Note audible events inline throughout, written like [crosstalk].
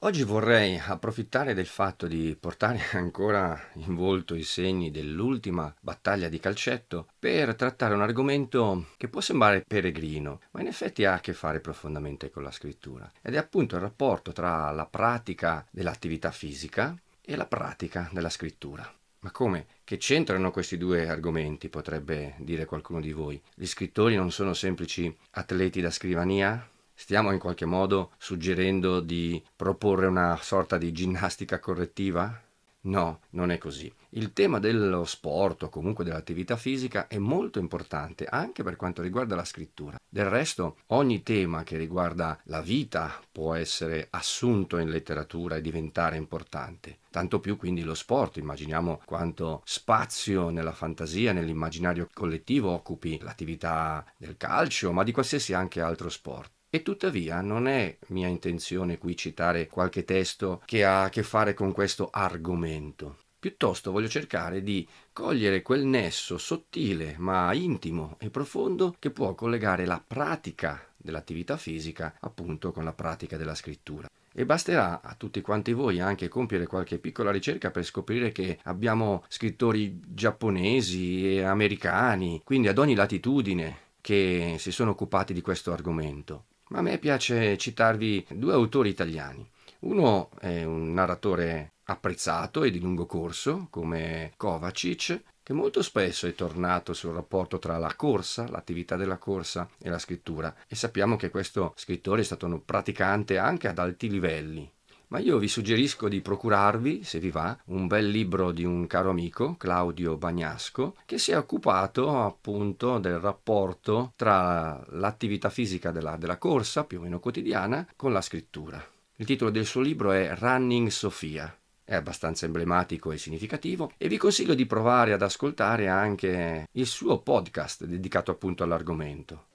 Oggi vorrei approfittare del fatto di portare [laughs] ancora in volto i segni dell'ultima battaglia di calcetto per trattare un argomento che può sembrare peregrino, ma in effetti ha a che fare profondamente con la scrittura. Ed è appunto il rapporto tra la pratica dell'attività fisica e la pratica della scrittura. Ma come? Che c'entrano questi due argomenti, potrebbe dire qualcuno di voi? Gli scrittori non sono semplici atleti da scrivania? Stiamo in qualche modo suggerendo di proporre una sorta di ginnastica correttiva? No, non è così. Il tema dello sport o comunque dell'attività fisica è molto importante anche per quanto riguarda la scrittura. Del resto, ogni tema che riguarda la vita può essere assunto in letteratura e diventare importante. Tanto più quindi lo sport, immaginiamo quanto spazio nella fantasia, nell'immaginario collettivo occupi l'attività del calcio, ma di qualsiasi anche altro sport. E tuttavia non è mia intenzione qui citare qualche testo che ha a che fare con questo argomento. Piuttosto voglio cercare di cogliere quel nesso sottile ma intimo e profondo che può collegare la pratica dell'attività fisica appunto con la pratica della scrittura. E basterà a tutti quanti voi anche compiere qualche piccola ricerca per scoprire che abbiamo scrittori giapponesi e americani, quindi ad ogni latitudine, che si sono occupati di questo argomento. Ma a me piace citarvi due autori italiani. Uno è un narratore apprezzato e di lungo corso, come Kovacic, che molto spesso è tornato sul rapporto tra la corsa, l'attività della corsa e la scrittura, e sappiamo che questo scrittore è stato un praticante anche ad alti livelli, ma io vi suggerisco di procurarvi, se vi va, un bel libro di un caro amico, Claudio Bagnasco, che si è occupato appunto del rapporto tra l'attività fisica della, della corsa, più o meno quotidiana, con la scrittura. Il titolo del suo libro è Running Sofia. È abbastanza emblematico e significativo e vi consiglio di provare ad ascoltare anche il suo podcast dedicato appunto all'argomento.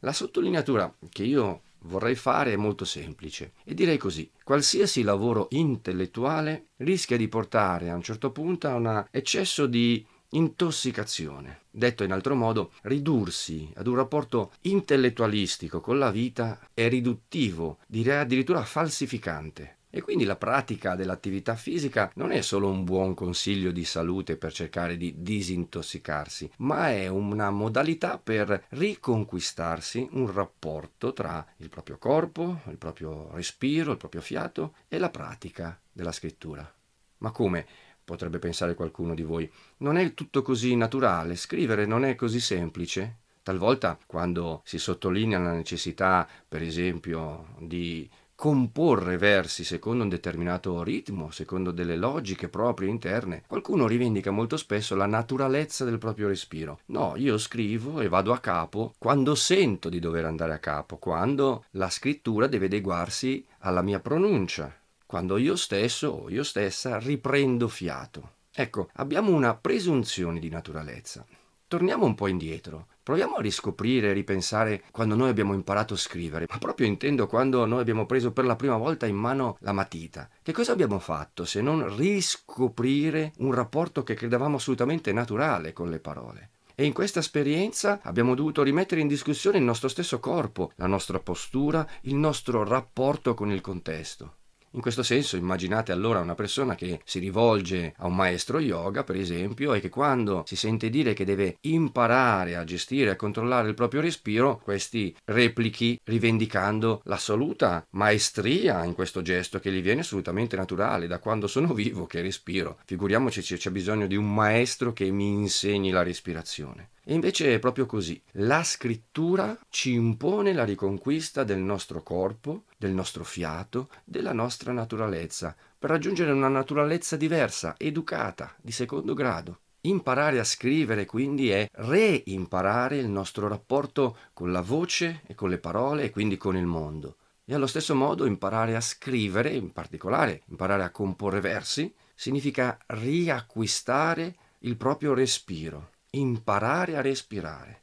La sottolineatura che io vorrei fare è molto semplice e direi così, qualsiasi lavoro intellettuale rischia di portare a un certo punto a un eccesso di intossicazione. Detto in altro modo, ridursi ad un rapporto intellettualistico con la vita è riduttivo, direi addirittura falsificante. E quindi la pratica dell'attività fisica non è solo un buon consiglio di salute per cercare di disintossicarsi, ma è una modalità per riconquistarsi un rapporto tra il proprio corpo, il proprio respiro, il proprio fiato e la pratica della scrittura. Ma come? potrebbe pensare qualcuno di voi. Non è tutto così naturale, scrivere non è così semplice. Talvolta, quando si sottolinea la necessità, per esempio, di comporre versi secondo un determinato ritmo, secondo delle logiche proprie interne. Qualcuno rivendica molto spesso la naturalezza del proprio respiro. No, io scrivo e vado a capo quando sento di dover andare a capo, quando la scrittura deve adeguarsi alla mia pronuncia, quando io stesso o io stessa riprendo fiato. Ecco, abbiamo una presunzione di naturalezza. Torniamo un po' indietro. Proviamo a riscoprire ripensare quando noi abbiamo imparato a scrivere, ma proprio intendo quando noi abbiamo preso per la prima volta in mano la matita. Che cosa abbiamo fatto se non riscoprire un rapporto che credevamo assolutamente naturale con le parole? E in questa esperienza abbiamo dovuto rimettere in discussione il nostro stesso corpo, la nostra postura, il nostro rapporto con il contesto. In questo senso immaginate allora una persona che si rivolge a un maestro yoga, per esempio, e che quando si sente dire che deve imparare a gestire e a controllare il proprio respiro, questi replichi rivendicando l'assoluta maestria in questo gesto che gli viene assolutamente naturale da quando sono vivo che respiro. Figuriamoci se c'è bisogno di un maestro che mi insegni la respirazione. E invece è proprio così. La scrittura ci impone la riconquista del nostro corpo, del nostro fiato, della nostra naturalezza, per raggiungere una naturalezza diversa, educata, di secondo grado. Imparare a scrivere quindi è reimparare il nostro rapporto con la voce e con le parole e quindi con il mondo. E allo stesso modo imparare a scrivere, in particolare imparare a comporre versi, significa riacquistare il proprio respiro imparare a respirare.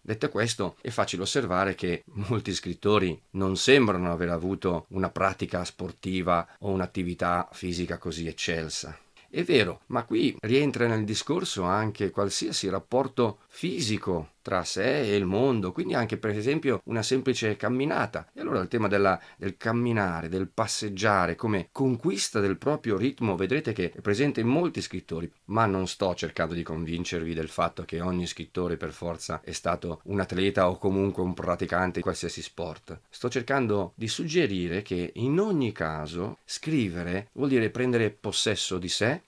Detto questo, è facile osservare che molti scrittori non sembrano aver avuto una pratica sportiva o un'attività fisica così eccelsa. È vero, ma qui rientra nel discorso anche qualsiasi rapporto fisico tra sé e il mondo, quindi anche per esempio una semplice camminata. E allora il tema della, del camminare, del passeggiare come conquista del proprio ritmo, vedrete che è presente in molti scrittori, ma non sto cercando di convincervi del fatto che ogni scrittore per forza è stato un atleta o comunque un praticante di qualsiasi sport. Sto cercando di suggerire che in ogni caso scrivere vuol dire prendere possesso di sé,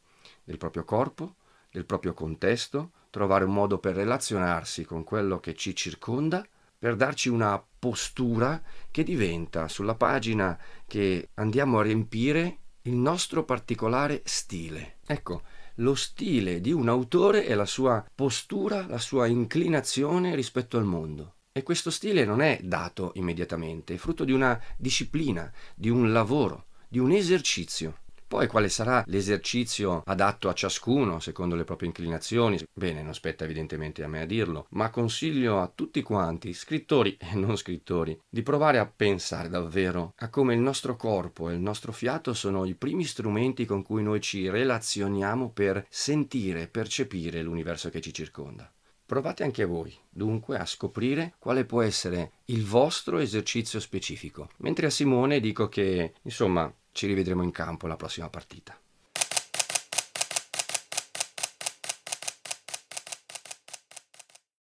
del proprio corpo, del proprio contesto, trovare un modo per relazionarsi con quello che ci circonda, per darci una postura che diventa sulla pagina che andiamo a riempire il nostro particolare stile. Ecco, lo stile di un autore è la sua postura, la sua inclinazione rispetto al mondo. E questo stile non è dato immediatamente, è frutto di una disciplina, di un lavoro, di un esercizio. Poi quale sarà l'esercizio adatto a ciascuno secondo le proprie inclinazioni? Bene, non spetta evidentemente a me a dirlo, ma consiglio a tutti quanti, scrittori e non scrittori, di provare a pensare davvero a come il nostro corpo e il nostro fiato sono i primi strumenti con cui noi ci relazioniamo per sentire, percepire l'universo che ci circonda. Provate anche voi, dunque, a scoprire quale può essere il vostro esercizio specifico. Mentre a Simone dico che, insomma, ci rivedremo in campo la prossima partita.